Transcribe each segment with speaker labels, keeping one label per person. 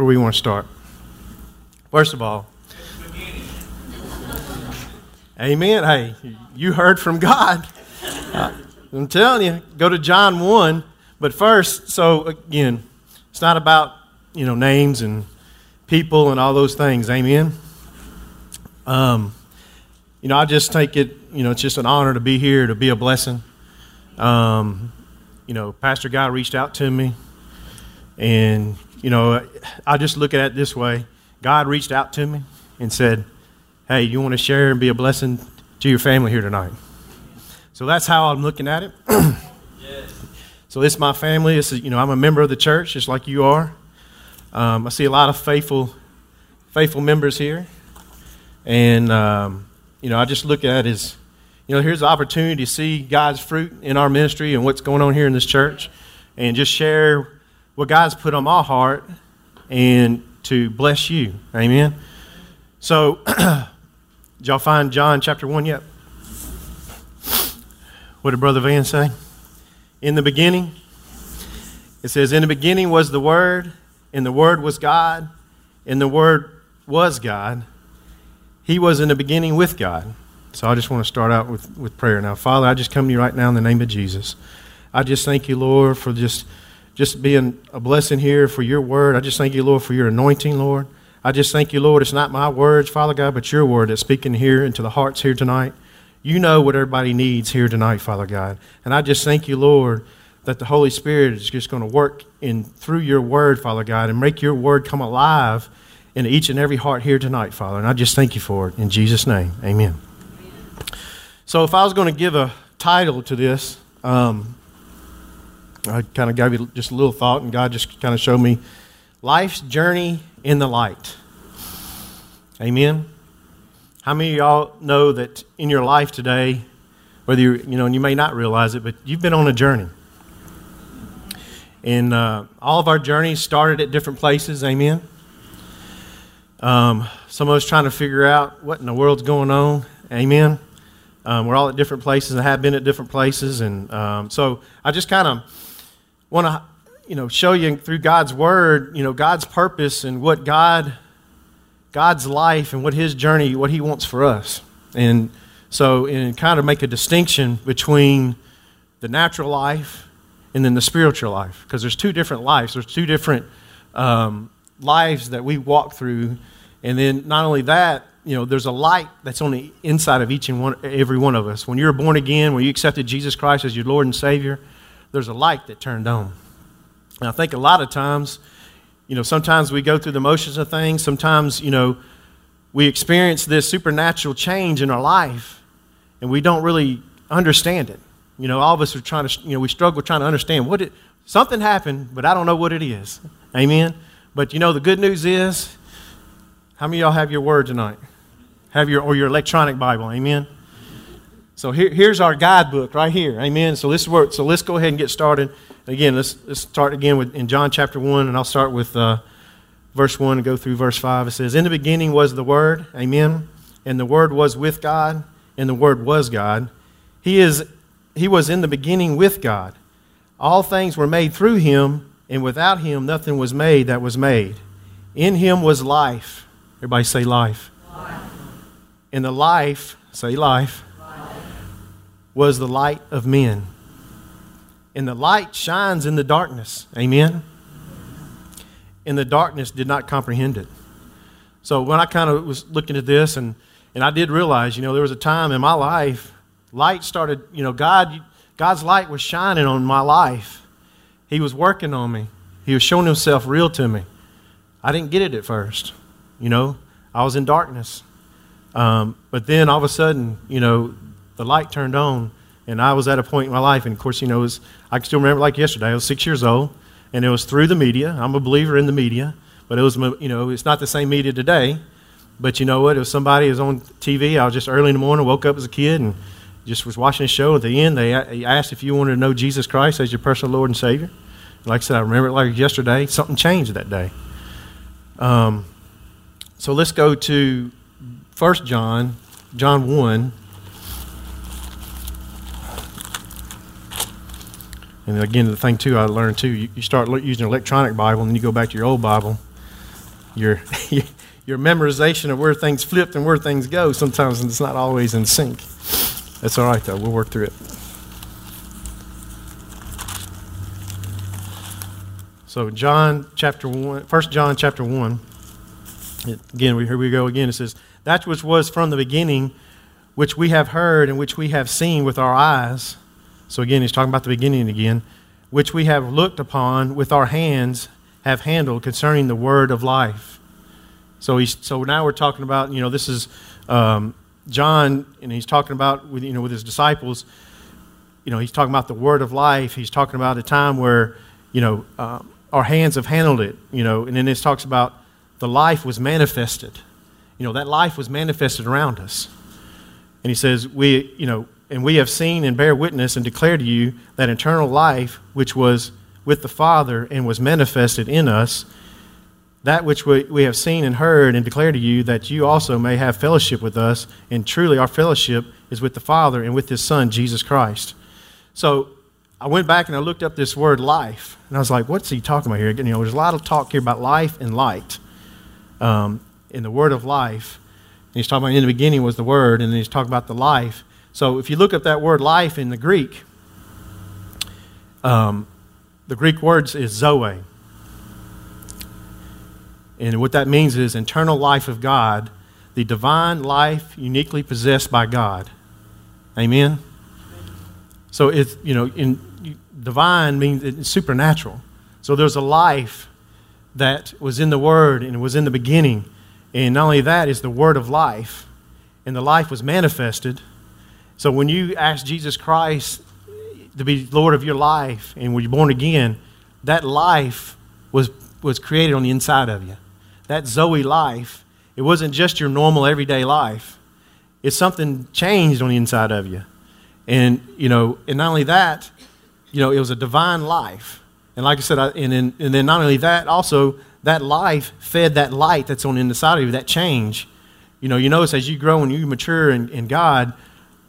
Speaker 1: Where do we want to start? First of all, Amen. Hey, you heard from God. Uh, I'm telling you, go to John 1. But first, so again, it's not about, you know, names and people and all those things. Amen. Um, you know, I just take it, you know, it's just an honor to be here, to be a blessing. Um, you know, Pastor Guy reached out to me, and, you know, I just look at it this way God reached out to me and said, Hey, you want to share and be a blessing to your family here tonight? So that's how I'm looking at it. So this is my family. This is, you know, I'm a member of the church, just like you are. Um, I see a lot of faithful, faithful members here, and um, you know, I just look at it as, you know, here's the opportunity to see God's fruit in our ministry and what's going on here in this church, and just share what God's put on my heart, and to bless you. Amen. So, y'all find John chapter one yet? What did Brother Van say? In the beginning, it says, In the beginning was the Word, and the Word was God, and the Word was God. He was in the beginning with God. So I just want to start out with, with prayer now. Father, I just come to you right now in the name of Jesus. I just thank you, Lord, for just, just being a blessing here for your word. I just thank you, Lord, for your anointing, Lord. I just thank you, Lord. It's not my words, Father God, but your word that's speaking here into the hearts here tonight. You know what everybody needs here tonight, Father God. And I just thank you, Lord, that the Holy Spirit is just going to work in through your word, Father God, and make your word come alive in each and every heart here tonight, Father. And I just thank you for it. In Jesus' name, amen. So if I was going to give a title to this, um, I kind of gave you just a little thought, and God just kind of showed me life's journey in the light. Amen. How many of y'all know that in your life today, whether you you know, and you may not realize it, but you've been on a journey. And uh, all of our journeys started at different places. Amen. Um, some of us trying to figure out what in the world's going on. Amen. Um, we're all at different places and have been at different places, and um, so I just kind of want to, you know, show you through God's word, you know, God's purpose and what God, God's life and what His journey, what He wants for us, and so and kind of make a distinction between the natural life and then the spiritual life, because there's two different lives. There's two different um, lives that we walk through, and then not only that, you know, there's a light that's on the inside of each and one, every one of us. When you're born again, when you accepted Jesus Christ as your Lord and Savior, there's a light that turned on. And I think a lot of times, you know, sometimes we go through the motions of things. Sometimes, you know, we experience this supernatural change in our life, and we don't really understand it. You know, all of us are trying to, you know, we struggle trying to understand what it, something happened, but I don't know what it is. Amen. But you know, the good news is, how many of y'all have your word tonight? Have your or your electronic Bible? Amen. So here, here's our guidebook right here. Amen. So this work. So let's go ahead and get started. Again, let's let's start again with in John chapter one, and I'll start with uh, verse one and go through verse five. It says, "In the beginning was the Word. Amen. And the Word was with God, and the Word was God. He is he was in the beginning with God. All things were made through him, and without him nothing was made that was made. In him was life. Everybody say life. And the life, say life, was the light of men. And the light shines in the darkness. Amen. And the darkness did not comprehend it. So when I kind of was looking at this, and, and I did realize, you know, there was a time in my life, light started, you know, God, God's light was shining on my life. He was working on me. He was showing himself real to me. I didn't get it at first. You know, I was in darkness. Um, but then all of a sudden, you know, the light turned on, and I was at a point in my life, and of course, you know, was, I can still remember like yesterday. I was six years old, and it was through the media. I'm a believer in the media, but it was, you know, it's not the same media today. But you know what? It was somebody was on TV. I was just early in the morning, woke up as a kid, and just was watching a show. At the end, they asked if you wanted to know Jesus Christ as your personal Lord and Savior. Like I said, I remember it like yesterday. Something changed that day. Um, so let's go to 1 John, John 1. And again, the thing too, I learned too, you, you start using an electronic Bible and then you go back to your old Bible. Your, your memorization of where things flipped and where things go, sometimes it's not always in sync. That's all right though, we'll work through it. So John chapter 1, 1 John chapter 1. It- again, we, here we go again. It says, That which was from the beginning, which we have heard and which we have seen with our eyes. So again, he's talking about the beginning again, which we have looked upon with our hands, have handled concerning the word of life. So he's so now we're talking about you know this is um, John and he's talking about with you know with his disciples. You know he's talking about the word of life. He's talking about a time where you know uh, our hands have handled it. You know, and then this talks about the life was manifested. You know that life was manifested around us. And he says, We, you know, and we have seen and bear witness and declare to you that eternal life which was with the Father and was manifested in us, that which we, we have seen and heard and declare to you, that you also may have fellowship with us. And truly, our fellowship is with the Father and with his Son, Jesus Christ. So I went back and I looked up this word life, and I was like, what's he talking about here? You know, there's a lot of talk here about life and light. Um, in the word of life, and he's talking about in the beginning was the word, and then he's talking about the life. So if you look up that word life in the Greek, um, the Greek words is zoe. And what that means is internal life of God, the divine life uniquely possessed by God. Amen? So it's, you know, in divine means it's supernatural. So there's a life that was in the Word and it was in the beginning. And not only that is the Word of life, and the life was manifested. So when you ask Jesus Christ to be Lord of your life and when you're born again, that life was, was created on the inside of you. That Zoe life, it wasn't just your normal everyday life. It's something changed on the inside of you. And, you know, and not only that, you know, it was a divine life. And like I said, I, and, then, and then not only that, also that life fed that light that's on the inside of you, that change. You know, you notice as you grow and you mature in, in God,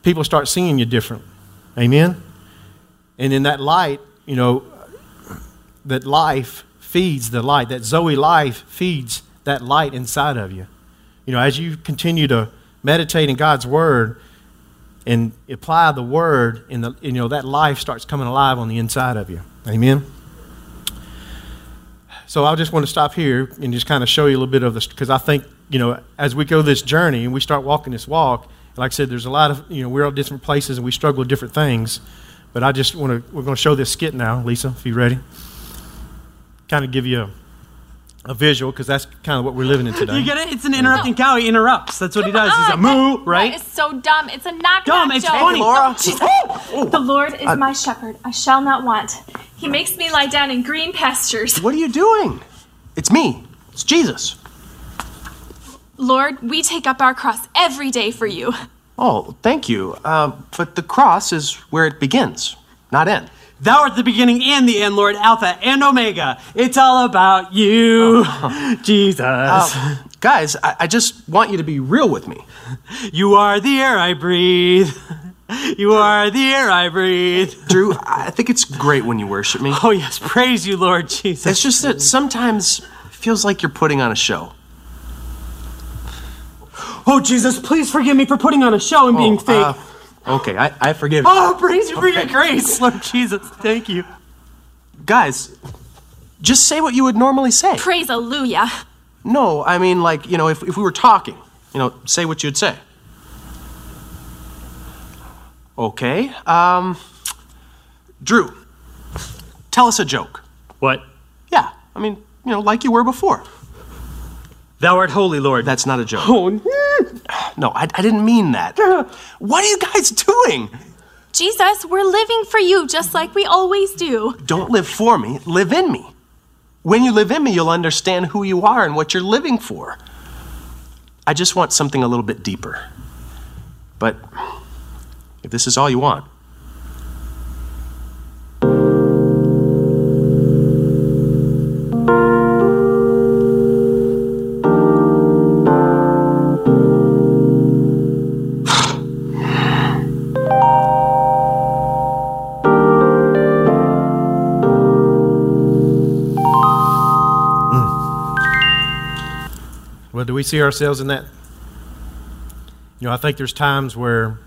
Speaker 1: people start seeing you different. Amen? And in that light, you know, that life feeds the light. That Zoe life feeds that light inside of you. You know, as you continue to meditate in God's Word and apply the Word, in the, you know, that life starts coming alive on the inside of you. Amen? So I just want to stop here and just kind of show you a little bit of this because I think, you know, as we go this journey and we start walking this walk, like I said, there's a lot of, you know, we're all different places and we struggle with different things. But I just want to, we're going to show this skit now, Lisa, if you're ready. Kind of give you a, a visual because that's kind of what we're living in today.
Speaker 2: You get it? It's an interrupting cow. He interrupts. That's what he does. He's a oh, moo, right?
Speaker 3: That is so dumb. It's a knock
Speaker 2: Dumb, it's
Speaker 3: joke.
Speaker 2: funny.
Speaker 4: Laura.
Speaker 3: The Lord is my shepherd. I shall not want. He makes me lie down in green pastures.
Speaker 4: What are you doing? It's me. It's Jesus.
Speaker 3: Lord, we take up our cross every day for you.
Speaker 4: Oh, thank you. Uh, but the cross is where it begins, not end.
Speaker 2: Thou art the beginning and the end, Lord, Alpha and Omega. It's all about you, Jesus.
Speaker 4: Uh, guys, I, I just want you to be real with me.
Speaker 2: you are the air I breathe. You are the air I breathe.
Speaker 4: Drew, I think it's great when you worship me.
Speaker 2: Oh, yes. Praise you, Lord Jesus.
Speaker 4: It's just that sometimes it feels like you're putting on a show.
Speaker 2: Oh, Jesus, please forgive me for putting on a show and being fake.
Speaker 4: Uh, okay, I, I forgive.
Speaker 2: oh, praise you for your grace, Lord Jesus. Thank you.
Speaker 4: Guys, just say what you would normally say.
Speaker 3: Praise Alleluia.
Speaker 4: No, I mean, like, you know, if, if we were talking, you know, say what you'd say. Okay, um, Drew, tell us a joke.
Speaker 2: What?
Speaker 4: Yeah, I mean, you know, like you were before.
Speaker 2: Thou art holy, Lord.
Speaker 4: That's not a joke.
Speaker 2: Oh,
Speaker 4: No, I, I didn't mean that. What are you guys doing?
Speaker 3: Jesus, we're living for you just like we always do.
Speaker 4: Don't live for me, live in me. When you live in me, you'll understand who you are and what you're living for. I just want something a little bit deeper. But if this is all you want,
Speaker 1: we see ourselves in that? You know, I think there's times where,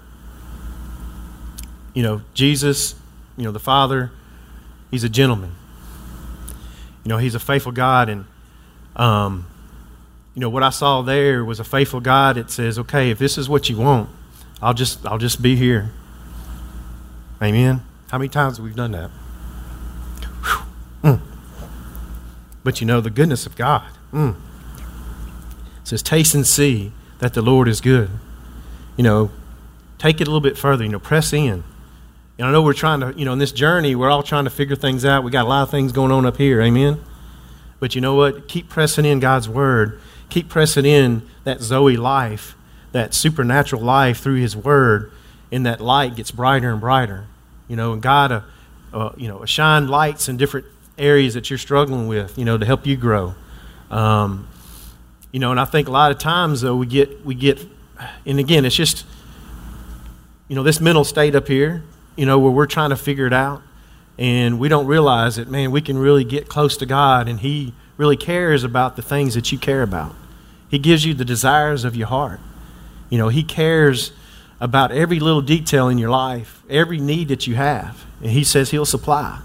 Speaker 1: you know, Jesus, you know, the Father, He's a gentleman. You know, He's a faithful God. And, um, you know, what I saw there was a faithful God that says, okay, if this is what you want, I'll just, I'll just be here. Amen. How many times have we done that? Mm. But you know, the goodness of God. Mm. Says, taste and see that the Lord is good. You know, take it a little bit further, you know, press in. And I know we're trying to, you know, in this journey, we're all trying to figure things out. We got a lot of things going on up here, amen? But you know what? Keep pressing in God's word. Keep pressing in that Zoe life, that supernatural life through His word, and that light gets brighter and brighter. You know, and God, uh, uh, you know, shine lights in different areas that you're struggling with, you know, to help you grow. Um, you know, and I think a lot of times though we get we get, and again, it's just, you know, this mental state up here, you know, where we're trying to figure it out, and we don't realize that, man, we can really get close to God, and He really cares about the things that you care about. He gives you the desires of your heart. You know, He cares about every little detail in your life, every need that you have, and He says He'll supply.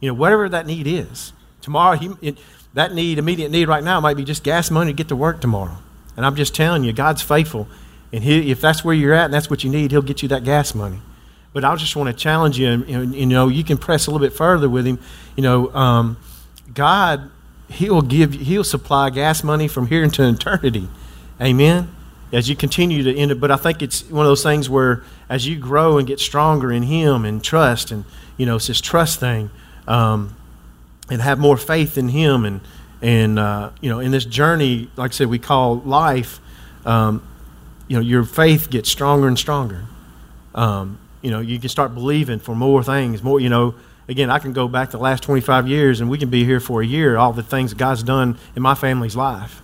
Speaker 1: You know, whatever that need is. Tomorrow, he, it, that need, immediate need right now, might be just gas money to get to work tomorrow. And I'm just telling you, God's faithful. And he, if that's where you're at and that's what you need, He'll get you that gas money. But I just want to challenge you, and, and, you know, you can press a little bit further with Him. You know, um, God, He'll give, He'll supply gas money from here into eternity. Amen. As you continue to end it, but I think it's one of those things where as you grow and get stronger in Him and trust, and you know, it's this trust thing. Um, and have more faith in Him. And, and uh, you know, in this journey, like I said, we call life, um, you know, your faith gets stronger and stronger. Um, you know, you can start believing for more things, more, you know, again, I can go back the last 25 years and we can be here for a year, all the things God's done in my family's life.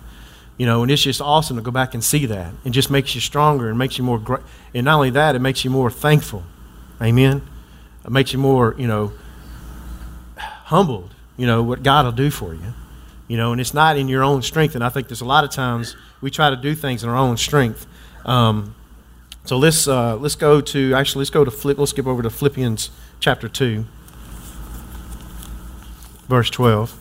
Speaker 1: You know, and it's just awesome to go back and see that. It just makes you stronger and makes you more great. And not only that, it makes you more thankful. Amen. It makes you more, you know, humbled you know, what God will do for you. You know, and it's not in your own strength. And I think there's a lot of times we try to do things in our own strength. Um, so let's uh, let's go to actually let's go to flip. Let's skip over to Philippians chapter two, verse twelve.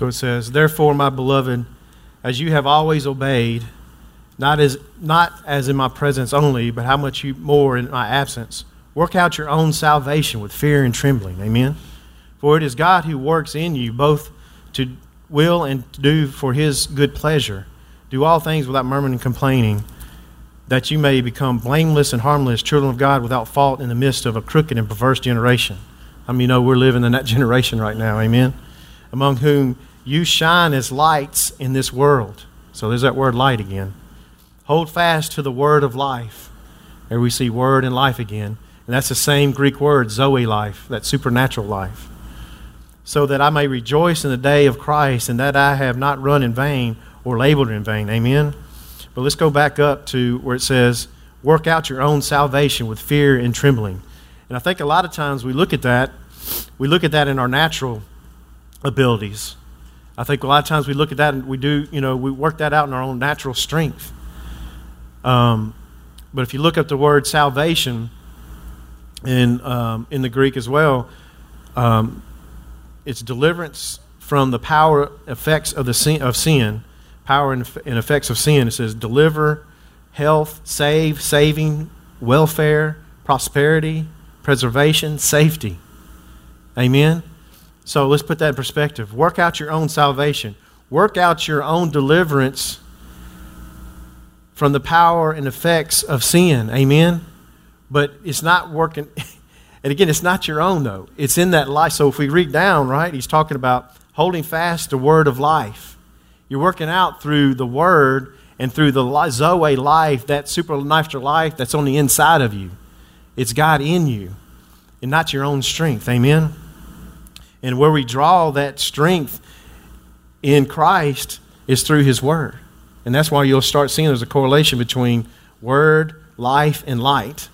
Speaker 1: So it says, Therefore, my beloved, as you have always obeyed, not as, not as in my presence only, but how much you, more in my absence, work out your own salvation with fear and trembling. Amen. For it is God who works in you both to will and to do for his good pleasure. Do all things without murmuring and complaining, that you may become blameless and harmless, children of God without fault in the midst of a crooked and perverse generation. I mean, you know we're living in that generation right now, amen? Among whom you shine as lights in this world. So there's that word light again. Hold fast to the word of life. There we see word and life again. And that's the same Greek word, Zoe life, that supernatural life. So that I may rejoice in the day of Christ and that I have not run in vain or labored in vain. Amen. But let's go back up to where it says, work out your own salvation with fear and trembling. And I think a lot of times we look at that, we look at that in our natural abilities. I think a lot of times we look at that and we do, you know, we work that out in our own natural strength. Um, but if you look up the word salvation in, um, in the Greek as well, um, it's deliverance from the power effects of the sin, of sin, power and, and effects of sin. It says deliver, health, save, saving, welfare, prosperity, preservation, safety. Amen. So let's put that in perspective. Work out your own salvation. Work out your own deliverance from the power and effects of sin. Amen. But it's not working. And again, it's not your own, though. It's in that life. So if we read down, right, he's talking about holding fast the word of life. You're working out through the word and through the Zoe life, that supernatural life that's on the inside of you. It's God in you and not your own strength. Amen. And where we draw that strength in Christ is through his word. And that's why you'll start seeing there's a correlation between word, life, and light.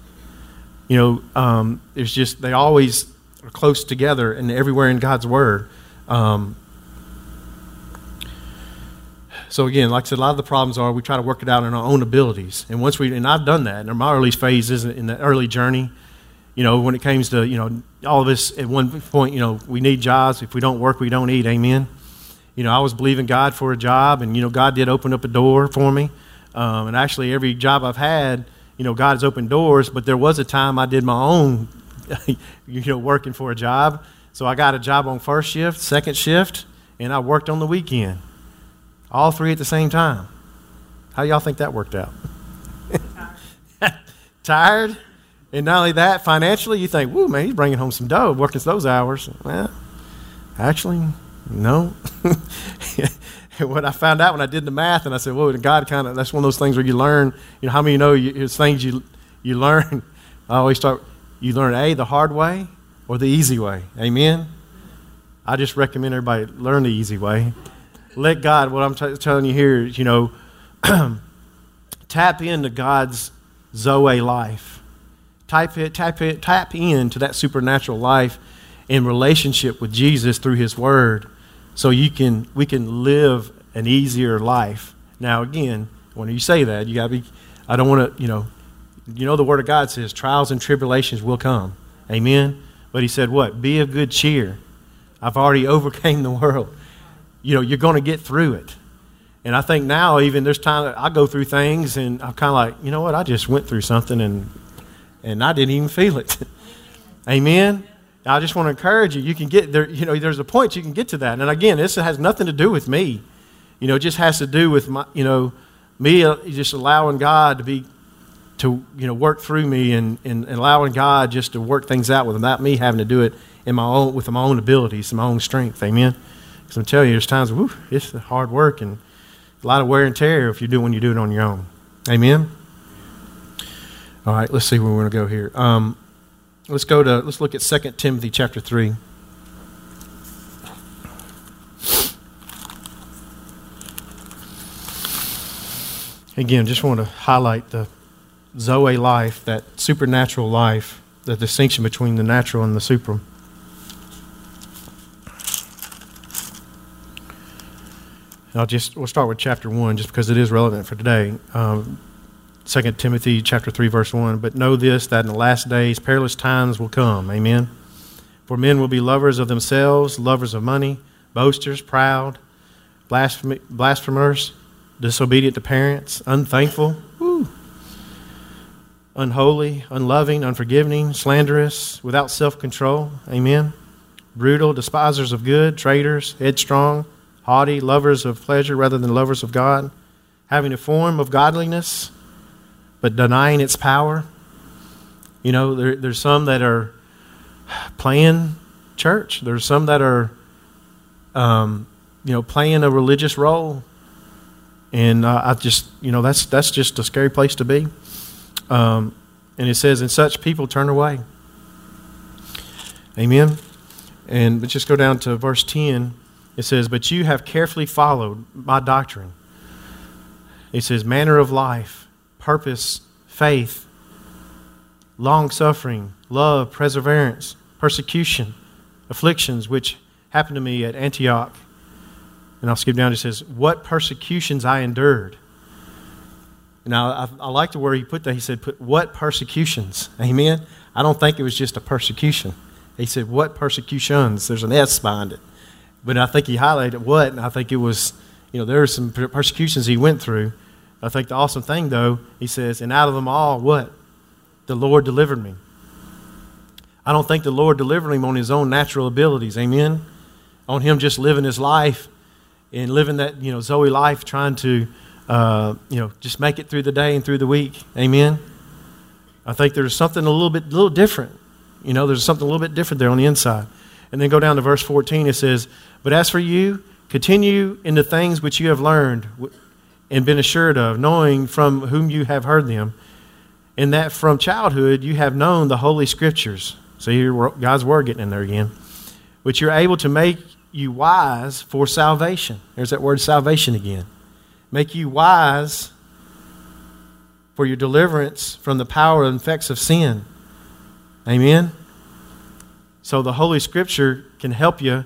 Speaker 1: You know, um, just, they always are close together and everywhere in God's Word. Um, so again, like I said, a lot of the problems are we try to work it out in our own abilities. And once we, and I've done that in my early phases in the early journey, you know, when it comes to, you know, all of us at one point, you know, we need jobs. If we don't work, we don't eat. Amen. You know, I was believing God for a job, and, you know, God did open up a door for me. Um, and actually, every job I've had, you know, God has opened doors, but there was a time I did my own, you know, working for a job. So I got a job on first shift, second shift, and I worked on the weekend. All three at the same time. How y'all think that worked out? Tired? And not only that, financially, you think, whoo, man, he's bringing home some dough working those hours. Well, actually, no. what I found out when I did the math, and I said, "Well, God kind of that's one of those things where you learn. You know, how many you know you, it's things you you learn. I always start. You learn a the hard way or the easy way. Amen. I just recommend everybody learn the easy way. Let God. What I'm t- telling you here is, you know, tap into God's Zoe life. Type it, tap it, tap into that supernatural life in relationship with Jesus through His Word so you can we can live an easier life. Now again, when you say that, you got to be I don't want to, you know, you know the word of God says trials and tribulations will come. Amen. But he said what? Be of good cheer. I've already overcame the world. You know, you're going to get through it. And I think now even there's time I go through things and I'm kind of like, you know what? I just went through something and and I didn't even feel it. Amen. I just want to encourage you. You can get there. You know, there's a point you can get to that. And again, this has nothing to do with me. You know, it just has to do with my. You know, me uh, just allowing God to be, to you know, work through me and, and, allowing God just to work things out with without me having to do it in my own with my own abilities and my own strength. Amen. Because I'm telling you, there's times, whew, it's hard work and a lot of wear and tear if you do when you do it on your own. Amen. All right, let's see where we're going to go here. Um, Let's go to, let's look at 2 Timothy chapter 3. Again, just want to highlight the Zoe life, that supernatural life, the distinction between the natural and the super. I'll just we'll start with chapter one, just because it is relevant for today. Um, 2 Timothy chapter 3 verse 1, but know this that in the last days perilous times will come. Amen. For men will be lovers of themselves, lovers of money, boasters, proud, blasphemers, disobedient to parents, unthankful, woo, unholy, unloving, unforgiving, slanderous, without self-control. Amen. Brutal, despisers of good, traitors, headstrong, haughty, lovers of pleasure rather than lovers of God, having a form of godliness but denying its power. You know, there, there's some that are playing church. There's some that are, um, you know, playing a religious role, and uh, I just, you know, that's that's just a scary place to be. Um, and it says, "And such people turn away." Amen. And but just go down to verse ten. It says, "But you have carefully followed my doctrine." It says, "Manner of life." Purpose, faith, long suffering, love, perseverance, persecution, afflictions, which happened to me at Antioch, and I'll skip down. It says, "What persecutions I endured." Now I, I like the word he put that. He said, "Put what persecutions?" Amen. I don't think it was just a persecution. He said, "What persecutions?" There's an S behind it, but I think he highlighted what, and I think it was, you know, there were some persecutions he went through. I think the awesome thing, though, he says, "And out of them all, what? The Lord delivered me." I don't think the Lord delivered him on his own natural abilities. Amen. On him just living his life and living that you know Zoe life, trying to uh, you know just make it through the day and through the week. Amen. I think there's something a little bit, a little different. You know, there's something a little bit different there on the inside. And then go down to verse 14. It says, "But as for you, continue in the things which you have learned and been assured of, knowing from whom you have heard them, and that from childhood you have known the holy scriptures." So here, God's word getting in there again, which you're able to make you wise for salvation. There's that word salvation again. Make you wise for your deliverance from the power and effects of sin. Amen. So the Holy Scripture can help you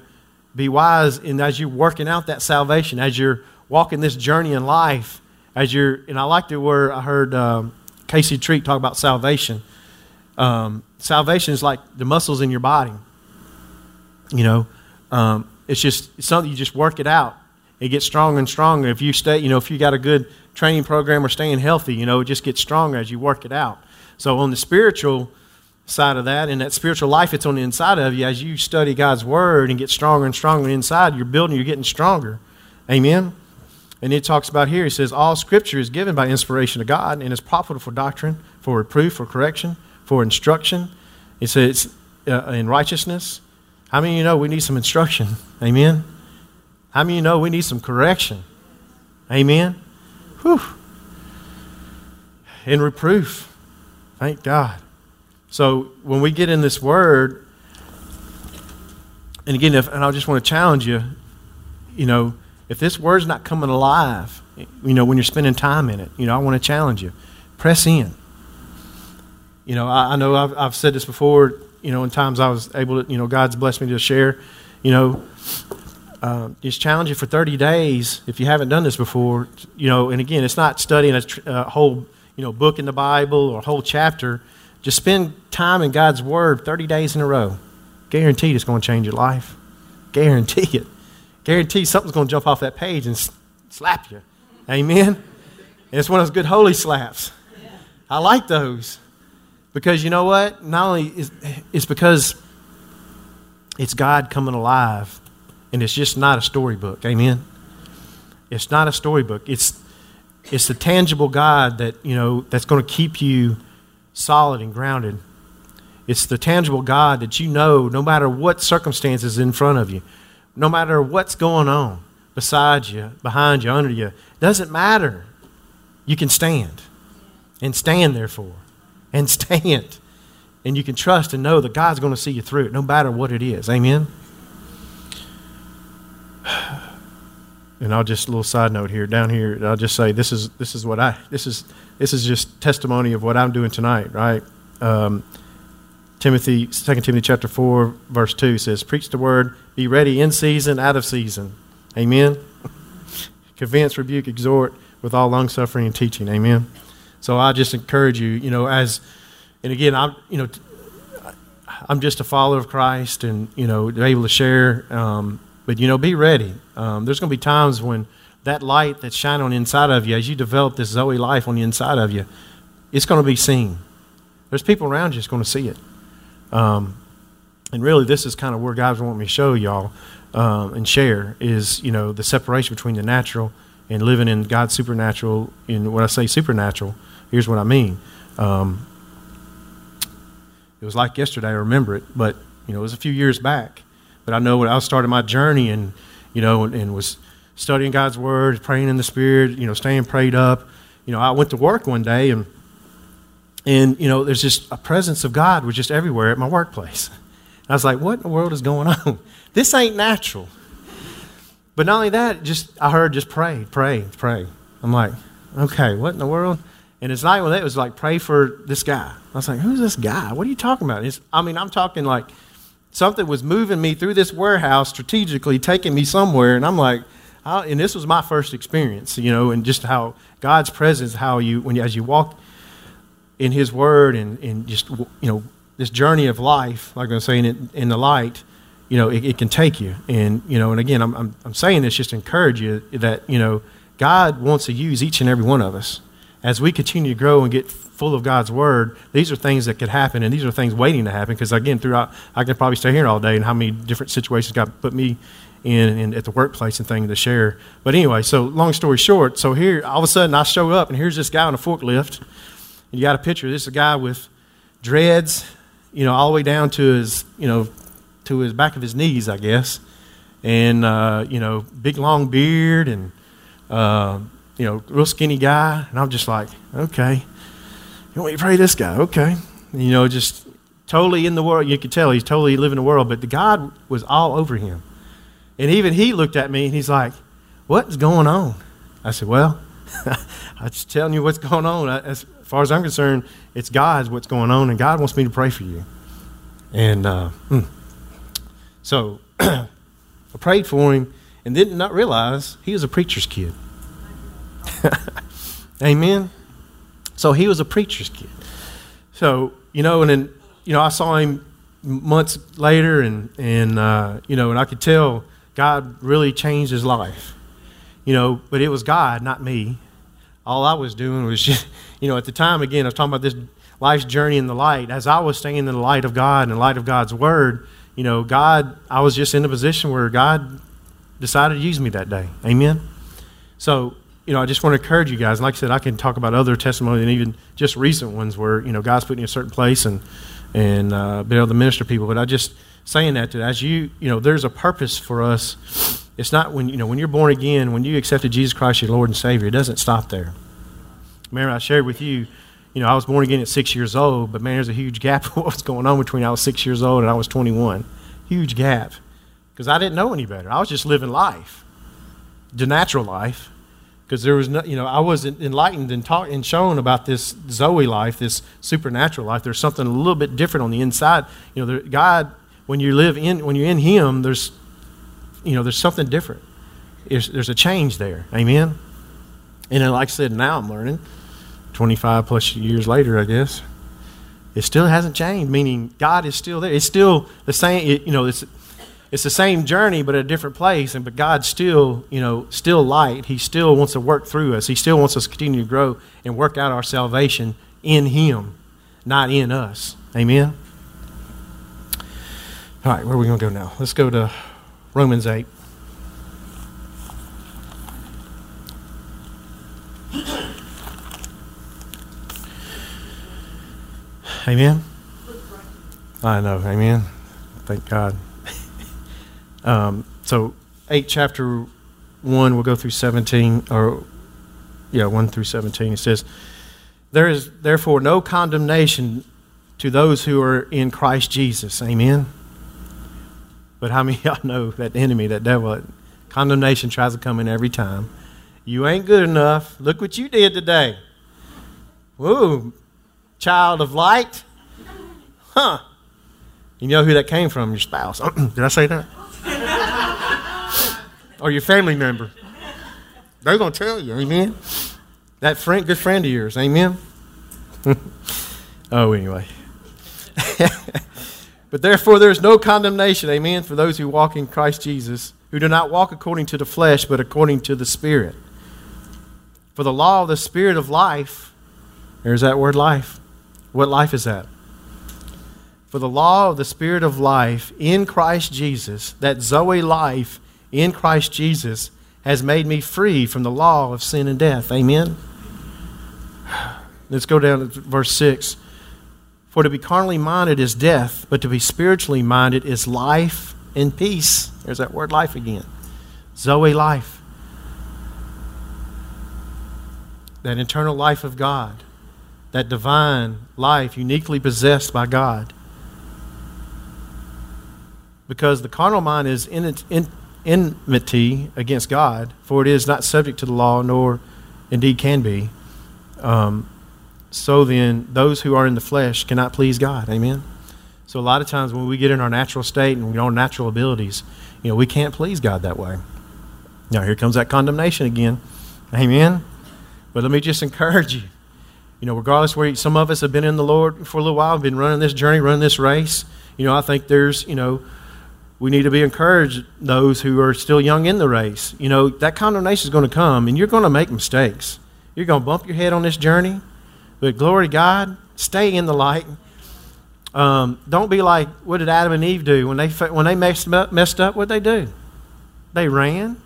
Speaker 1: be wise in as you're working out that salvation, as you're walking this journey in life, as you're and I liked it where I heard um, Casey Treat talk about salvation. Um, salvation is like the muscles in your body. You know, um, it's just it's something you just work it out. It gets stronger and stronger. If you stay, you know, if you got a good training program or staying healthy, you know, it just gets stronger as you work it out. So on the spiritual side of that, and that spiritual life it's on the inside of you, as you study God's word and get stronger and stronger inside, you're building, you're getting stronger. Amen. And it talks about here, he says, All scripture is given by inspiration of God and is profitable for doctrine, for reproof, for correction, for instruction. It says uh, in righteousness. How many of you know we need some instruction? Amen. How many of you know we need some correction? Amen. Whew. In reproof. Thank God. So when we get in this word, and again, if, and I just want to challenge you, you know, if this word's not coming alive, you know, when you're spending time in it, you know, I want to challenge you. Press in. You know, I, I know I've, I've said this before, you know, in times I was able to, you know, God's blessed me to share, you know, uh, just challenge you for 30 days if you haven't done this before, you know, and again, it's not studying a, tr- a whole, you know, book in the Bible or a whole chapter. Just spend time in God's Word 30 days in a row. Guaranteed it's going to change your life. Guarantee it. Guarantee something's going to jump off that page and slap you. Amen? It's one of those good holy slaps. I like those. Because you know what? Not only is it's because it's God coming alive, and it's just not a storybook. Amen. It's not a storybook. It's it's the tangible God that you know that's going to keep you solid and grounded. It's the tangible God that you know, no matter what circumstances in front of you, no matter what's going on beside you, behind you, under you, doesn't matter. You can stand and stand therefore and stand. And you can trust and know that God's going to see you through it, no matter what it is. Amen. And I'll just a little side note here, down here. I'll just say this is this is what I this is this is just testimony of what I'm doing tonight, right? Um, Timothy, 2 Timothy chapter four, verse two says, "Preach the word, be ready in season, out of season." Amen. Convince, rebuke, exhort with all long suffering and teaching. Amen. So I just encourage you, you know, as, and again, I'm, you know, I'm just a follower of Christ and, you know, able to share. Um, but, you know, be ready. Um, there's going to be times when that light that's shining on the inside of you, as you develop this Zoe life on the inside of you, it's going to be seen. There's people around you that's going to see it. Um, and really, this is kind of where God's wanting me to show y'all um, and share is, you know, the separation between the natural and living in God's supernatural. And when I say supernatural, here's what I mean. Um, it was like yesterday, I remember it, but, you know, it was a few years back. But I know when I started my journey and, you know, and, and was studying God's Word, praying in the Spirit, you know, staying prayed up. You know, I went to work one day and, and, you know, there's just a presence of God was just everywhere at my workplace. And I was like, what in the world is going on? This ain't natural. But not only that, just I heard just pray, pray, pray. I'm like, okay, what in the world? And it's not when it was like pray for this guy. I was like, who's this guy? What are you talking about? It's, I mean, I'm talking like something was moving me through this warehouse strategically, taking me somewhere, and I'm like, I, and this was my first experience, you know, and just how God's presence, how you, when you, as you walk in His Word and, and just, you know, this journey of life, like I'm saying, in, in the light, you know, it, it, can take you. And, you know, and again, I'm, I'm, I'm saying this just to encourage you that, you know, God wants to use each and every one of us. As we continue to grow and get full of God's Word, these are things that could happen, and these are things waiting to happen. Because, again, throughout, I could probably stay here all day and how many different situations God put me in, in at the workplace and things to share. But anyway, so long story short, so here, all of a sudden, I show up, and here's this guy on a forklift. You got a picture. This is a guy with dreads, you know, all the way down to his, you know, to his back of his knees, I guess, and uh, you know, big long beard and uh, you know, real skinny guy. And I'm just like, okay, you want me to pray this guy? Okay, and, you know, just totally in the world. You could tell he's totally living the world, but the God was all over him. And even he looked at me and he's like, "What's going on?" I said, "Well." I'm just telling you what's going on. As far as I'm concerned, it's God's what's going on, and God wants me to pray for you. And uh, hmm. So I prayed for him and did not realize he was a preacher's kid. Amen. So he was a preacher's kid. So, you know, and then, you know, I saw him months later and, and uh, you know, and I could tell God really changed his life. You know, but it was God, not me. All I was doing was just, you know, at the time, again, I was talking about this life's journey in the light. As I was staying in the light of God and the light of God's word, you know, God, I was just in a position where God decided to use me that day. Amen. So, you know, I just want to encourage you guys. And like I said, I can talk about other testimonies and even just recent ones where, you know, God's put me in a certain place and, and uh, been able to minister to people. But I just saying that to as you, you know, there's a purpose for us. It's not when, you know, when you're born again, when you accepted Jesus Christ, your Lord and Savior, it doesn't stop there. Remember, I shared with you, you know, I was born again at six years old, but man, there's a huge gap of what's going on between I was six years old and I was 21. Huge gap. Because I didn't know any better. I was just living life, the natural life. Because there was no, you know, I wasn't enlightened and taught and shown about this Zoe life, this supernatural life. There's something a little bit different on the inside. You know, there, God, when you live in, when you're in Him, there's, you know, there's something different. There's, there's a change there. Amen. And then, like I said, now I'm learning 25 plus years later, I guess, it still hasn't changed, meaning God is still there. It's still the same, you know, it's, it's the same journey, but at a different place. And but God's still, you know, still light. He still wants to work through us. He still wants us to continue to grow and work out our salvation in Him, not in us. Amen. All right, where are we going to go now? Let's go to Romans 8. Amen. I know. Amen. Thank God. um, so, 8 chapter 1, we'll go through 17, or, yeah, 1 through 17. It says, There is therefore no condemnation to those who are in Christ Jesus. Amen. But how many of y'all know that the enemy, that devil, condemnation tries to come in every time? You ain't good enough. Look what you did today. Whoa, child of light? Huh. You know who that came from? Your spouse. Did I say that? or your family member. They're going to tell you, amen? That friend, good friend of yours, amen? oh, anyway. but therefore, there is no condemnation, amen, for those who walk in Christ Jesus, who do not walk according to the flesh, but according to the Spirit. For the law of the Spirit of life, there's that word life. What life is that? For the law of the Spirit of life in Christ Jesus, that Zoe life in Christ Jesus, has made me free from the law of sin and death. Amen? Let's go down to verse 6. For to be carnally minded is death, but to be spiritually minded is life and peace. There's that word life again. Zoe life. That eternal life of God that divine life uniquely possessed by God. Because the carnal mind is in, in, enmity against God, for it is not subject to the law, nor indeed can be. Um, so then, those who are in the flesh cannot please God. Amen. So a lot of times when we get in our natural state and our natural abilities, you know, we can't please God that way. Now, here comes that condemnation again. Amen. But let me just encourage you. You know, regardless where you, some of us have been in the Lord for a little while, been running this journey, running this race, you know, I think there's, you know, we need to be encouraged, those who are still young in the race. You know, that condemnation is going to come, and you're going to make mistakes. You're going to bump your head on this journey, but glory to God, stay in the light. Um, don't be like what did Adam and Eve do when they when they messed up? Messed up, what they do? They ran.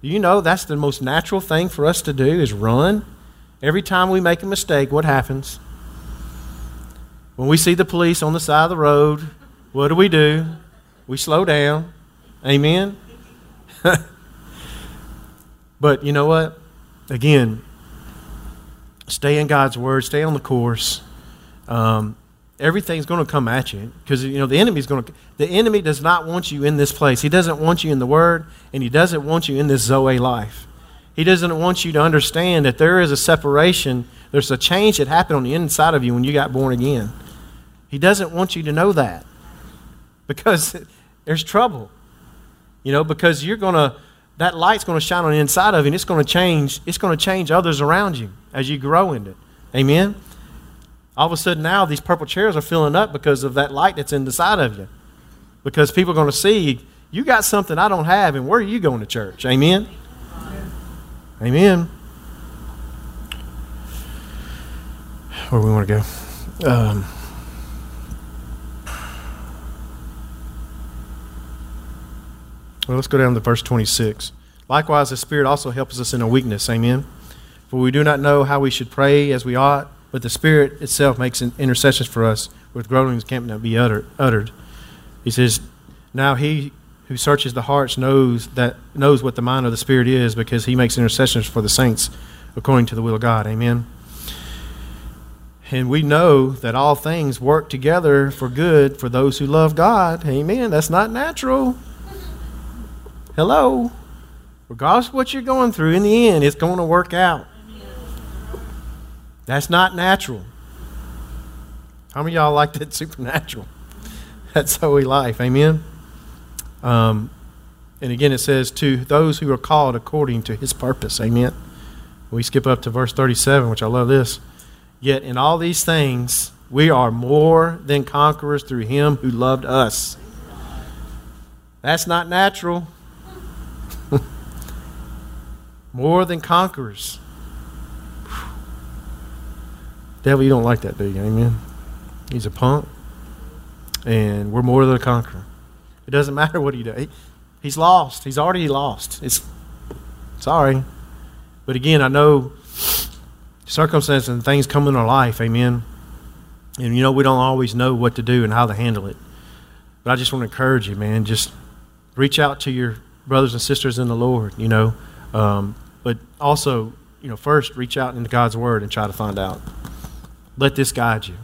Speaker 1: You know that's the most natural thing for us to do is run. Every time we make a mistake, what happens? When we see the police on the side of the road, what do we do? We slow down. Amen. but you know what? Again, stay in God's word, stay on the course. Um, everything's going to come at you because you know the enemy's going to. The enemy does not want you in this place. He doesn't want you in the Word, and he doesn't want you in this Zoe life. He doesn't want you to understand that there is a separation. There's a change that happened on the inside of you when you got born again. He doesn't want you to know that because there's trouble. You know, because you're going to that light's going to shine on the inside of you and it's going to change it's going to change others around you as you grow in it amen all of a sudden now these purple chairs are filling up because of that light that's inside of you because people are going to see you got something i don't have and where are you going to church amen amen where we want to go um, Well, let's go down to verse 26. Likewise, the Spirit also helps us in our weakness. Amen. For we do not know how we should pray as we ought, but the Spirit itself makes intercessions for us with groanings can't not be uttered. He says, Now he who searches the hearts knows that knows what the mind of the Spirit is, because he makes intercessions for the saints according to the will of God. Amen. And we know that all things work together for good for those who love God. Amen. That's not natural. Hello? Regardless of what you're going through, in the end, it's going to work out. That's not natural. How many y'all like that supernatural? That's how we life. Amen? Um, and again, it says, to those who are called according to his purpose. Amen? We skip up to verse 37, which I love this. Yet in all these things, we are more than conquerors through him who loved us. That's not natural. More than conquerors. Devil, you don't like that, do you? Amen. He's a punk. And we're more than a conqueror. It doesn't matter what he does. He, he's lost. He's already lost. It's sorry. But again, I know circumstances and things come in our life, amen. And you know, we don't always know what to do and how to handle it. But I just want to encourage you, man, just reach out to your brothers and sisters in the Lord, you know. Um, but also, you know, first reach out into God's Word and try to find out. Let this guide you.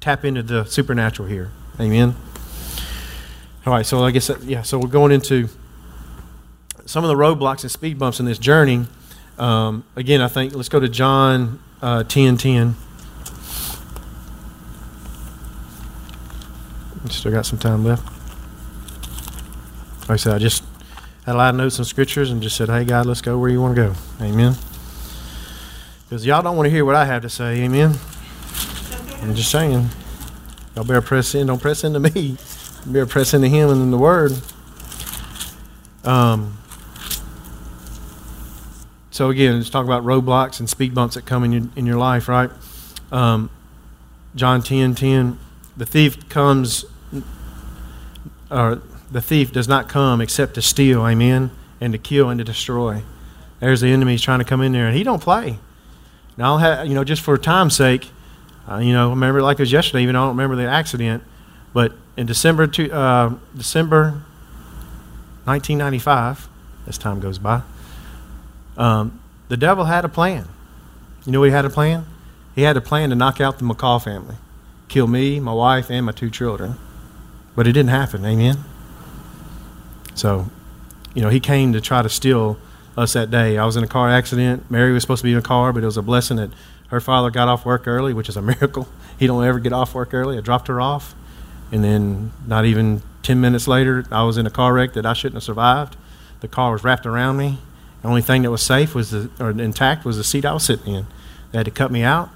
Speaker 1: Tap into the supernatural here. Amen. All right, so I guess, yeah, so we're going into some of the roadblocks and speed bumps in this journey. Um, again, I think let's go to John uh, 10 10. Still got some time left. Like I said, I just had a lot of notes and scriptures and just said, hey, God, let's go where you want to go. Amen. Because y'all don't want to hear what I have to say. Amen. I'm just saying. Y'all better press in. Don't press into me. You better press into Him and in the Word. Um, so again, let's talk about roadblocks and speed bumps that come in your, in your life, right? Um, John 10, 10, the thief comes, or the thief does not come except to steal, amen, and to kill and to destroy. There's the enemy trying to come in there, and he don't play. Now, I'll have, you know, just for time's sake, uh, you know, remember like it was yesterday, even though I don't remember the accident, but in December, to, uh, December 1995, as time goes by, um, the devil had a plan. You know what he had a plan? He had a plan to knock out the McCall family, kill me, my wife, and my two children. But it didn't happen. Amen. So, you know, he came to try to steal us that day. I was in a car accident. Mary was supposed to be in a car, but it was a blessing that her father got off work early, which is a miracle. He don't ever get off work early. I dropped her off, and then not even ten minutes later, I was in a car wreck that I shouldn't have survived. the car was wrapped around me. The only thing that was safe was the, or intact was the seat I was sitting in. They had to cut me out.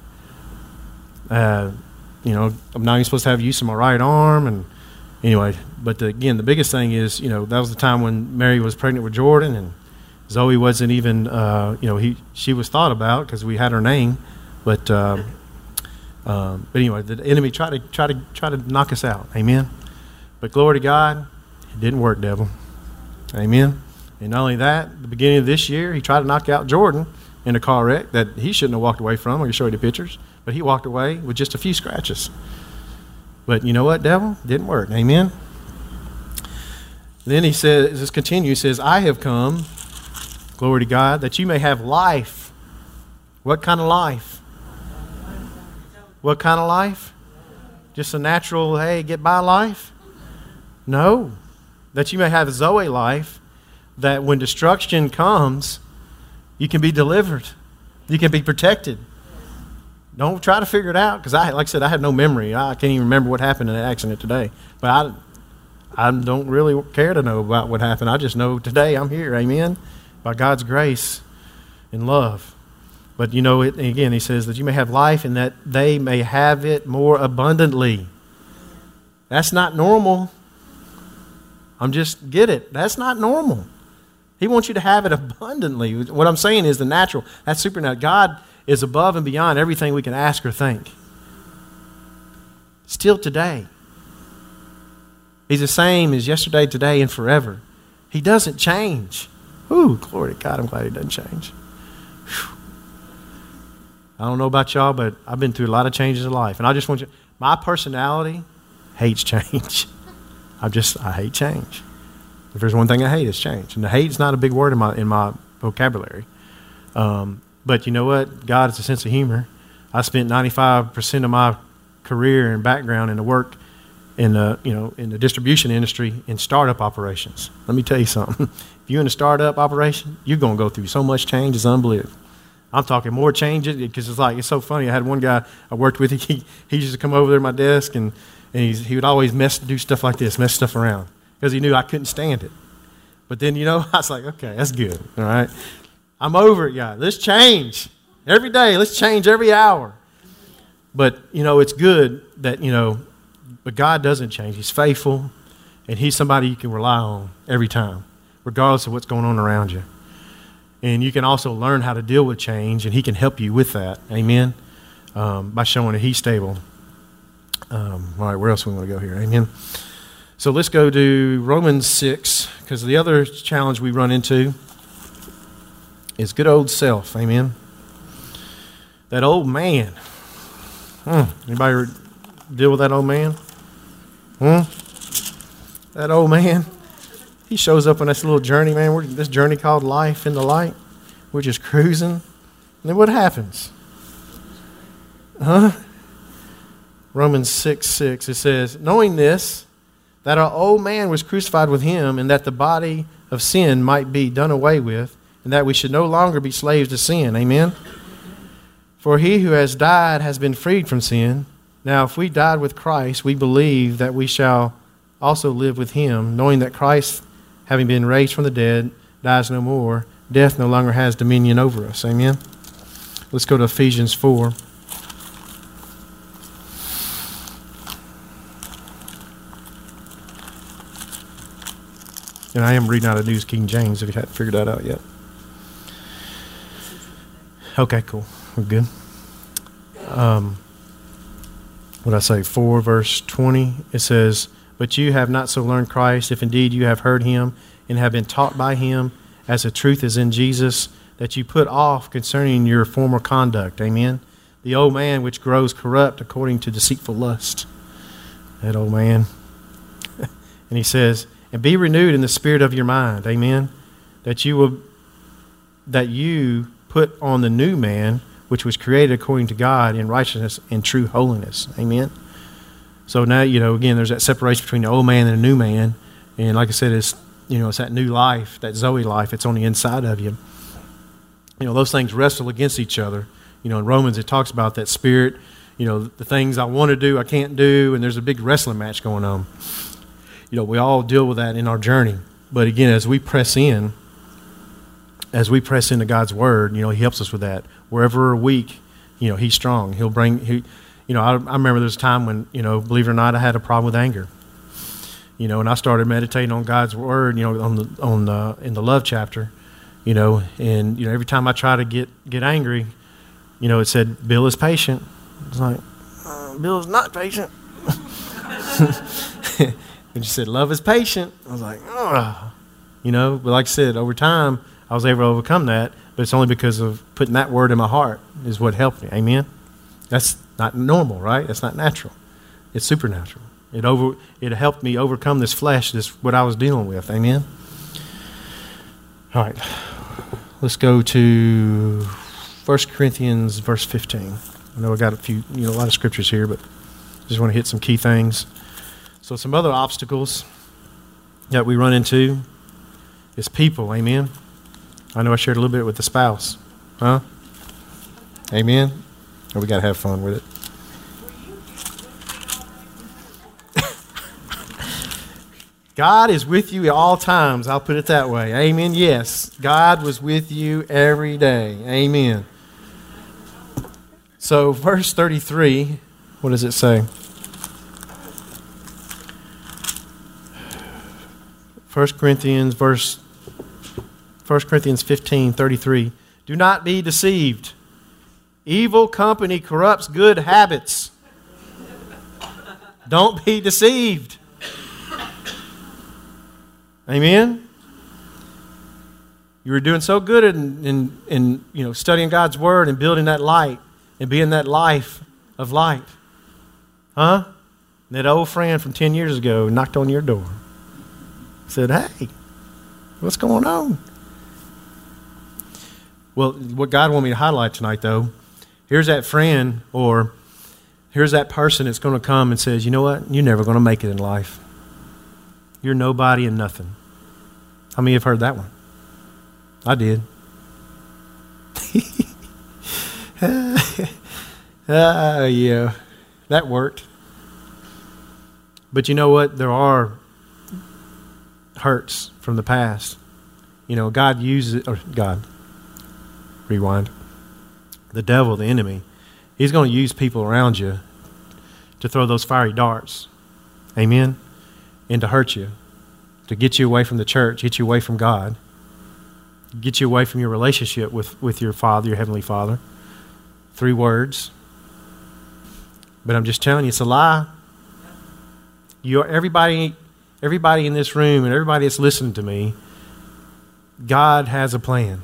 Speaker 1: Uh, you know, I'm not even supposed to have use of my right arm, and anyway. But the, again, the biggest thing is, you know, that was the time when Mary was pregnant with Jordan, and Zoe wasn't even, uh, you know, he she was thought about because we had her name, but um, um, but anyway, the enemy tried to try to try to knock us out. Amen. But glory to God, it didn't work, devil. Amen. And not only that, the beginning of this year, he tried to knock out Jordan in a car wreck that he shouldn't have walked away from. I can show you the pictures. But he walked away with just a few scratches. But you know what, devil? Didn't work. Amen. Then he says, this continues, he says, I have come, glory to God, that you may have life. What kind of life? What kind of life? Just a natural, hey, get by life? No. That you may have a Zoe life, that when destruction comes, you can be delivered. You can be protected. Don't try to figure it out because I, like I said, I have no memory. I can't even remember what happened in that accident today. But I, I don't really care to know about what happened. I just know today I'm here. Amen. By God's grace and love. But you know, it, again, he says that you may have life and that they may have it more abundantly. That's not normal. I'm just, get it. That's not normal. He wants you to have it abundantly. What I'm saying is the natural. That's supernatural. God is above and beyond everything we can ask or think. Still today. He's the same as yesterday, today, and forever. He doesn't change. Ooh, glory to God. I'm glad he doesn't change. I don't know about y'all, but I've been through a lot of changes in life. And I just want you, my personality hates change. I just, I hate change. If there's one thing I hate, it's change. And the hate is not a big word in my, in my vocabulary. Um, but you know what? God is a sense of humor. I spent 95% of my career and background in the work in the, you know, in the distribution industry in startup operations. Let me tell you something. if you're in a startup operation, you're going to go through so much change, it's unbelievable. I'm talking more changes because it's like, it's so funny. I had one guy I worked with, he, he used to come over there to my desk and, and he would always mess, do stuff like this, mess stuff around because he knew I couldn't stand it. But then, you know, I was like, okay, that's good. All right. I'm over it, guys. Let's change every day. Let's change every hour. But, you know, it's good that, you know, but God doesn't change. He's faithful, and He's somebody you can rely on every time, regardless of what's going on around you. And you can also learn how to deal with change, and He can help you with that. Amen. Um, by showing that He's stable. Um, all right, where else we want to go here? Amen. So let's go to Romans 6, because the other challenge we run into is good old self. Amen. That old man. Hmm. Anybody deal with that old man? Hmm? That old man. He shows up on this little journey, man. We're, this journey called life in the light. We're just cruising. And then what happens? Huh? Romans 6 6, it says, Knowing this, that our old man was crucified with him, and that the body of sin might be done away with, and that we should no longer be slaves to sin. Amen? For he who has died has been freed from sin. Now, if we died with Christ, we believe that we shall also live with him, knowing that Christ, having been raised from the dead, dies no more. Death no longer has dominion over us. Amen? Let's go to Ephesians 4. And I am reading out of News King James if you hadn't figured that out yet. Okay, cool. We're good. Um, what I say? 4 verse 20. It says, But you have not so learned Christ, if indeed you have heard him and have been taught by him, as the truth is in Jesus, that you put off concerning your former conduct. Amen. The old man which grows corrupt according to deceitful lust. That old man. and he says, and be renewed in the spirit of your mind. Amen. That you will that you put on the new man, which was created according to God in righteousness and true holiness. Amen. So now, you know, again, there's that separation between the old man and the new man. And like I said, it's you know, it's that new life, that Zoe life, it's on the inside of you. You know, those things wrestle against each other. You know, in Romans it talks about that spirit, you know, the things I want to do, I can't do, and there's a big wrestling match going on you know, we all deal with that in our journey. but again, as we press in, as we press into God's word, you know, He helps us with that. Wherever we're weak, you know, He's strong. He'll bring. He, you know, I, I remember there's a time when you know, believe it or not, I had a problem with anger. You know, and I started meditating on God's word. You know, on the on the in the love chapter. You know, and you know, every time I try to get get angry, you know, it said Bill is patient. It's like uh, Bill is not patient. and she said love is patient. I was like, oh, you know. But like I said, over time, I was able to overcome that. But it's only because of putting that word in my heart is what helped me. Amen. That's not normal, right? That's not natural. It's supernatural. It over it helped me overcome this flesh, this what I was dealing with. Amen. All right. Let's go to 1 Corinthians verse 15. I know I got a few, you know, a lot of scriptures here, but just want to hit some key things. So some other obstacles that we run into is people, amen. I know I shared a little bit with the spouse. Huh? Amen. We got to have fun with it. God is with you at all times. I'll put it that way. Amen. Yes, God was with you every day. Amen. So, verse 33, what does it say? 1 Corinthians verse 1 Corinthians 15, 33. Do not be deceived. Evil company corrupts good habits. Don't be deceived. Amen. You were doing so good in, in, in you know studying God's word and building that light and being that life of light. Huh? That old friend from 10 years ago knocked on your door. Said, Hey, what's going on? Well, what God wanted me to highlight tonight, though, here's that friend or here's that person that's going to come and says, You know what? You're never going to make it in life. You're nobody and nothing. How many have heard that one? I did. uh, yeah, that worked. But you know what? There are hurts from the past. You know, God uses, or God, rewind. The devil, the enemy, he's going to use people around you to throw those fiery darts. Amen? And to hurt you, to get you away from the church, get you away from God, get you away from your relationship with, with your Father, your Heavenly Father. Three words. But I'm just telling you, it's a lie. You everybody, everybody in this room and everybody that's listening to me, God has a plan.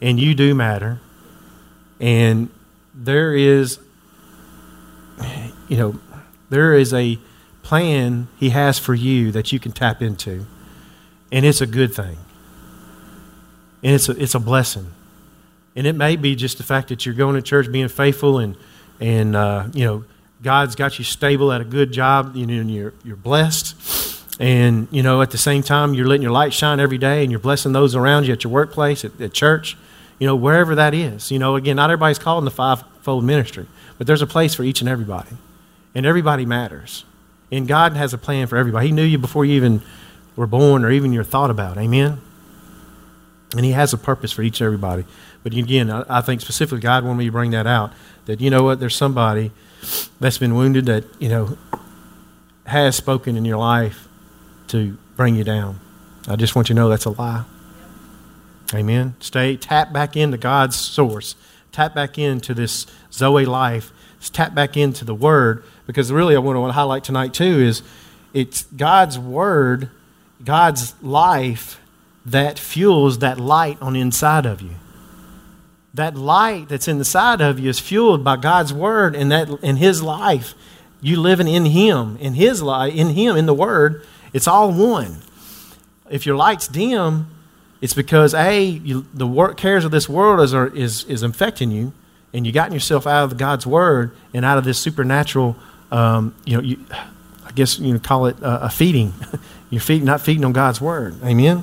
Speaker 1: And you do matter. And there is, you know, there is a plan He has for you that you can tap into. And it's a good thing. And it's a, it's a blessing. And it may be just the fact that you're going to church, being faithful, and, and uh, you know, God's got you stable at a good job, you know, and you're, you're blessed. And, you know, at the same time, you're letting your light shine every day and you're blessing those around you at your workplace, at, at church, you know, wherever that is. You know, again, not everybody's called in the fivefold ministry, but there's a place for each and everybody. And everybody matters. And God has a plan for everybody. He knew you before you even were born or even your thought about. Amen? And He has a purpose for each and everybody. But again, I, I think specifically God wanted me to bring that out. That, you know what, there's somebody that's been wounded that, you know, has spoken in your life to bring you down. I just want you to know that's a lie. Amen. Stay, tap back into God's source. Tap back into this Zoe life. Tap back into the Word. Because really, I want to highlight tonight, too, is it's God's Word, God's life that fuels that light on the inside of you. That light that's in the side of you is fueled by God's Word and that in His life. You living in Him, in His life, in Him, in the Word. It's all one. If your light's dim, it's because a you, the work, cares of this world is, are, is is infecting you, and you gotten yourself out of God's word and out of this supernatural. Um, you know, you, I guess you call it a, a feeding. You're feeding, not feeding on God's word. Amen.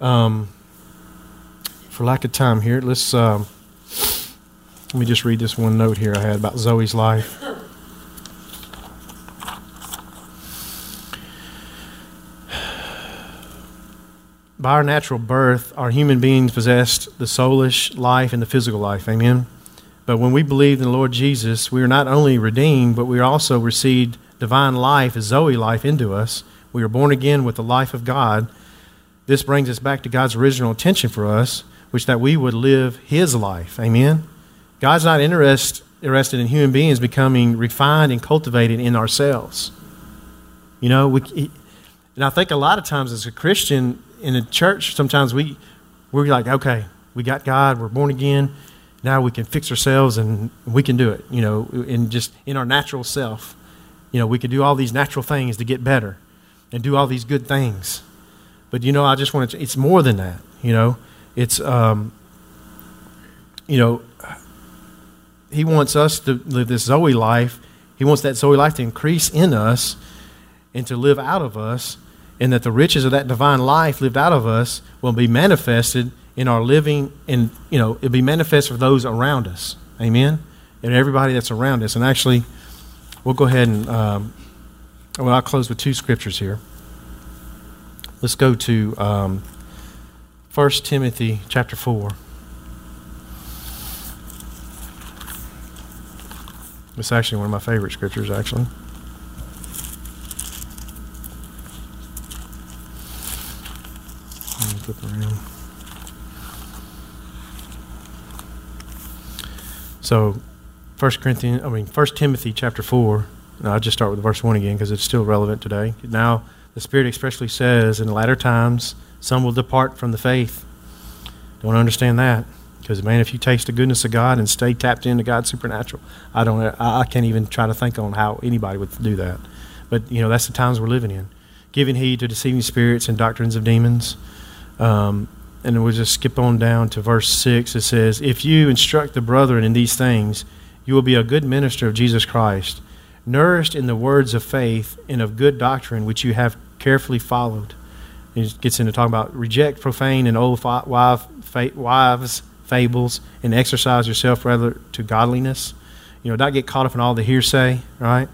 Speaker 1: Um, for lack of time here, let's um, let me just read this one note here I had about Zoe's life. By our natural birth, our human beings possessed the soulish life and the physical life. Amen. But when we believed in the Lord Jesus, we are not only redeemed, but we also received divine life, Zoe life, into us. We are born again with the life of God. This brings us back to God's original intention for us, which that we would live His life. Amen. God's not interest, interested in human beings becoming refined and cultivated in ourselves. You know, we, and I think a lot of times as a Christian in a church, sometimes we we're like, okay, we got God, we're born again. Now we can fix ourselves and we can do it. You know, in just in our natural self. You know, we can do all these natural things to get better and do all these good things. But you know, I just want to. It's more than that. You know, it's um, you know, he wants us to live this Zoe life. He wants that Zoe life to increase in us and to live out of us, and that the riches of that divine life lived out of us will be manifested in our living, and you know, it'll be manifest for those around us. Amen. And everybody that's around us. And actually, we'll go ahead and um, well, I'll close with two scriptures here. Let's go to um, 1 Timothy chapter 4. It's actually one of my favorite scriptures, actually. Let me flip around. So, 1 Corinthians, I mean, 1 Timothy chapter 4. Now, I'll just start with verse 1 again because it's still relevant today. Now, the Spirit expressly says, in the latter times, some will depart from the faith. Don't understand that. Because, man, if you taste the goodness of God and stay tapped into God's supernatural, I, don't, I, I can't even try to think on how anybody would do that. But, you know, that's the times we're living in. Giving heed to deceiving spirits and doctrines of demons. Um, and we'll just skip on down to verse 6. It says, If you instruct the brethren in these things, you will be a good minister of Jesus Christ, nourished in the words of faith and of good doctrine which you have carefully followed. He gets into talking about reject profane and old wives fables, and exercise yourself rather to godliness. You know, not get caught up in all the hearsay, right?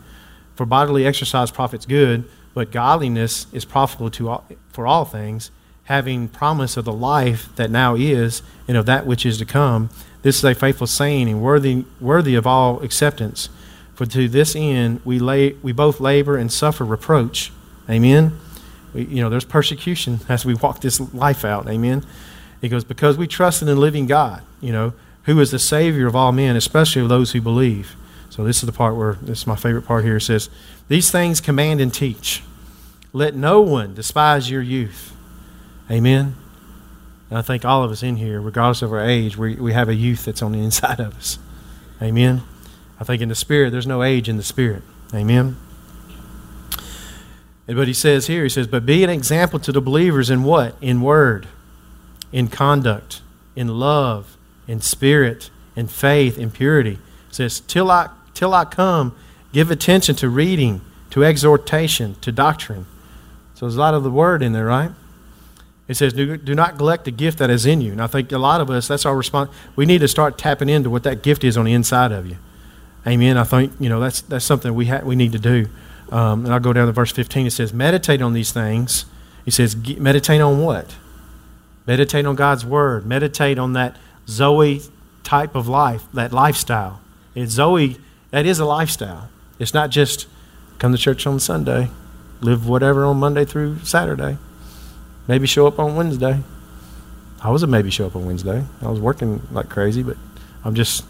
Speaker 1: For bodily exercise profits good, but godliness is profitable to all, for all things, having promise of the life that now is and of that which is to come. This is a faithful saying and worthy, worthy of all acceptance. For to this end we, lay, we both labor and suffer reproach. Amen. We, you know, there's persecution as we walk this life out. Amen. He goes, because we trust in the living God, you know, who is the Savior of all men, especially of those who believe. So this is the part where, this is my favorite part here. It says, These things command and teach. Let no one despise your youth. Amen. And I think all of us in here, regardless of our age, we, we have a youth that's on the inside of us. Amen. I think in the Spirit, there's no age in the Spirit. Amen. But he says here, he says, but be an example to the believers in what? In word, in conduct, in love, in spirit, in faith, in purity. It says, till I till I come, give attention to reading, to exhortation, to doctrine. So there's a lot of the word in there, right? It says, do, do not neglect the gift that is in you. And I think a lot of us, that's our response. We need to start tapping into what that gift is on the inside of you. Amen. I think, you know, that's, that's something we, ha- we need to do. Um, and I'll go down to verse 15. It says, meditate on these things. He says, meditate on what? Meditate on God's Word. Meditate on that Zoe type of life, that lifestyle. It's Zoe, that is a lifestyle. It's not just come to church on Sunday, live whatever on Monday through Saturday, maybe show up on Wednesday. I was a maybe show up on Wednesday. I was working like crazy, but I'm just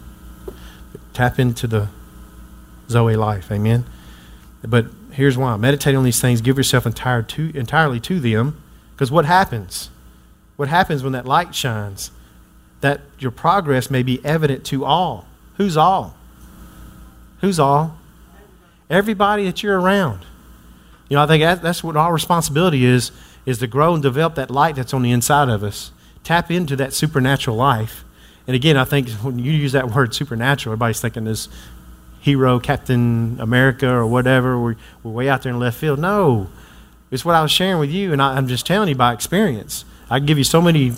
Speaker 1: tap into the Zoe life. Amen. But here's why meditate on these things, give yourself entire to, entirely to them, because what happens? What happens when that light shines? That your progress may be evident to all. Who's all? Who's all? Everybody that you're around. You know, I think that's what our responsibility is, is to grow and develop that light that's on the inside of us. Tap into that supernatural life. And again, I think when you use that word supernatural, everybody's thinking this hero, Captain America, or whatever. We're, we're way out there in left field. No, it's what I was sharing with you, and I, I'm just telling you by experience. I give you so many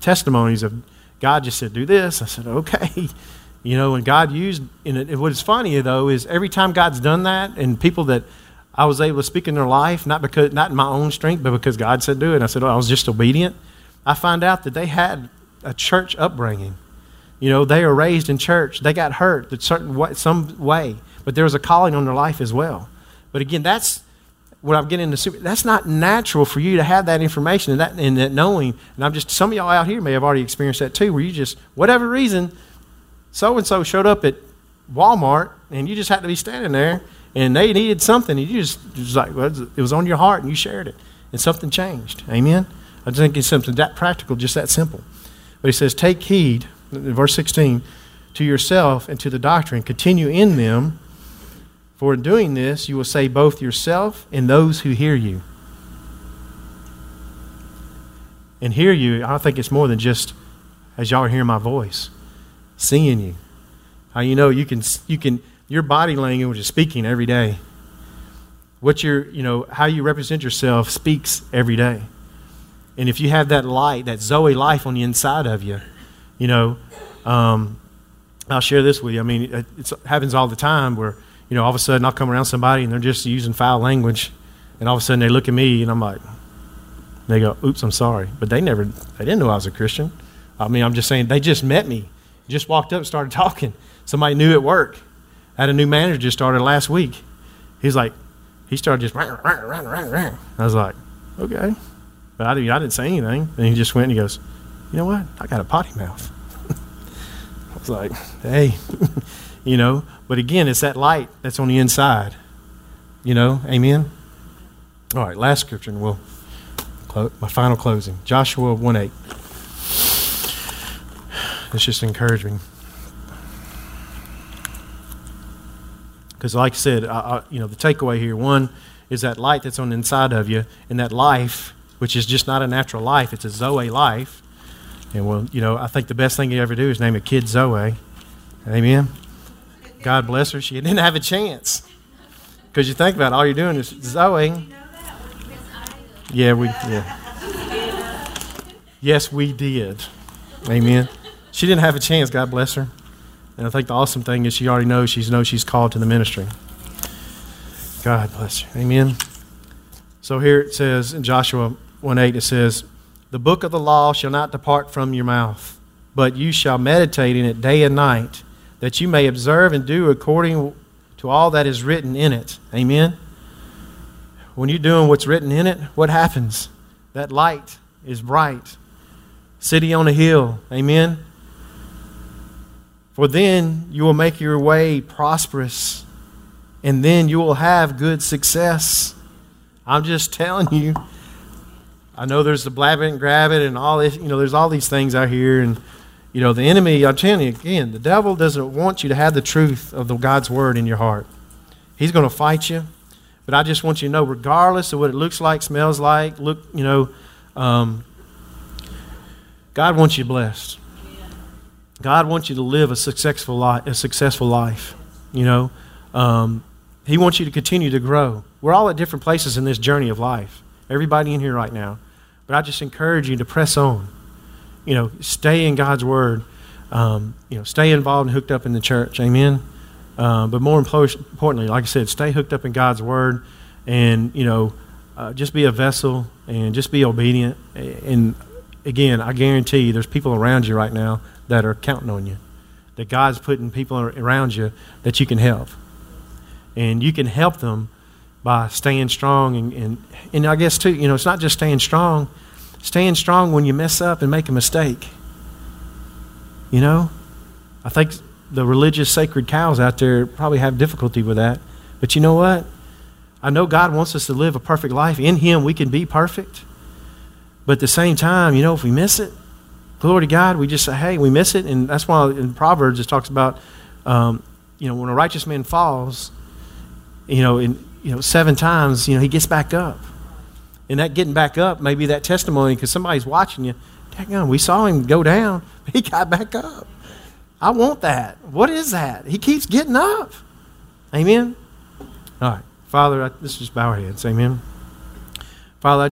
Speaker 1: testimonies of God just said, do this. I said, okay. You know, when God used, and, it, what is funny though is every time God's done that, and people that I was able to speak in their life, not because not in my own strength, but because God said do it. And I said, oh, I was just obedient. I find out that they had a church upbringing. You know, they were raised in church. They got hurt a certain way, some way, but there was a calling on their life as well. But again, that's what I'm getting into. That's not natural for you to have that information and that, and that knowing. And I'm just some of y'all out here may have already experienced that too, where you just whatever reason, so and so showed up at Walmart and you just had to be standing there and they needed something and you just, just like it was on your heart and you shared it and something changed. Amen. I think it's something that practical, just that simple. But he says, take heed, verse 16, to yourself and to the doctrine. Continue in them, for in doing this, you will save both yourself and those who hear you. And hear you, I think it's more than just as y'all are hearing my voice, seeing you. How you know you can, you can, your body language is speaking every day. What your, you know, how you represent yourself speaks every day. And if you have that light, that Zoe life on the inside of you, you know, um, I'll share this with you. I mean, it, it happens all the time where, you know, all of a sudden I'll come around somebody and they're just using foul language, and all of a sudden they look at me and I'm like, they go, "Oops, I'm sorry," but they never, they didn't know I was a Christian. I mean, I'm just saying they just met me, just walked up, started talking. Somebody new at work. Had a new manager just started last week. He's like, he started just, rah, rah, rah, rah, rah. I was like, okay. But I, I didn't say anything. And he just went and he goes, You know what? I got a potty mouth. I was like, Hey, you know, but again, it's that light that's on the inside. You know, amen? All right, last scripture, and we'll close, my final closing Joshua 1 8. It's just encouraging. Because, like I said, I, I, you know, the takeaway here one is that light that's on the inside of you, and that life which is just not a natural life. It's a Zoe life. And well, you know, I think the best thing you ever do is name a kid Zoe. Amen. God bless her. She didn't have a chance. Because you think about it, all you're doing is Zoe. Yeah, we yeah. Yes, we did. Amen. She didn't have a chance, God bless her. And I think the awesome thing is she already knows she knows she's called to the ministry. God bless you. Amen. So here it says in Joshua 1 8, it says, The book of the law shall not depart from your mouth, but you shall meditate in it day and night, that you may observe and do according to all that is written in it. Amen. When you're doing what's written in it, what happens? That light is bright. City on a hill. Amen. For then you will make your way prosperous, and then you will have good success. I'm just telling you. I know there's the blab it and grab it and all this, you know, there's all these things out here. And, you know, the enemy, I'm telling you again, the devil doesn't want you to have the truth of the God's word in your heart. He's going to fight you. But I just want you to know, regardless of what it looks like, smells like, look, you know, um, God wants you blessed. God wants you to live a successful life. A successful life. You know, um, He wants you to continue to grow. We're all at different places in this journey of life everybody in here right now. But I just encourage you to press on. You know, stay in God's Word. Um, you know, stay involved and hooked up in the church. Amen. Um, but more importantly, like I said, stay hooked up in God's Word, and you know, uh, just be a vessel and just be obedient. And again, I guarantee you, there's people around you right now that are counting on you. That God's putting people around you that you can help, and you can help them by staying strong and, and, and I guess too, you know, it's not just staying strong, staying strong when you mess up and make a mistake. You know? I think the religious sacred cows out there probably have difficulty with that. But you know what? I know God wants us to live a perfect life. In Him, we can be perfect. But at the same time, you know, if we miss it, glory to God, we just say, hey, we miss it. And that's why in Proverbs it talks about, um, you know, when a righteous man falls, you know, in, you know, seven times, you know, he gets back up. And that getting back up may be that testimony because somebody's watching you. Dang on, we saw him go down, he got back up. I want that. What is that? He keeps getting up. Amen. All right. Father, I, let's just bow our heads. Amen. Father,
Speaker 5: Thanks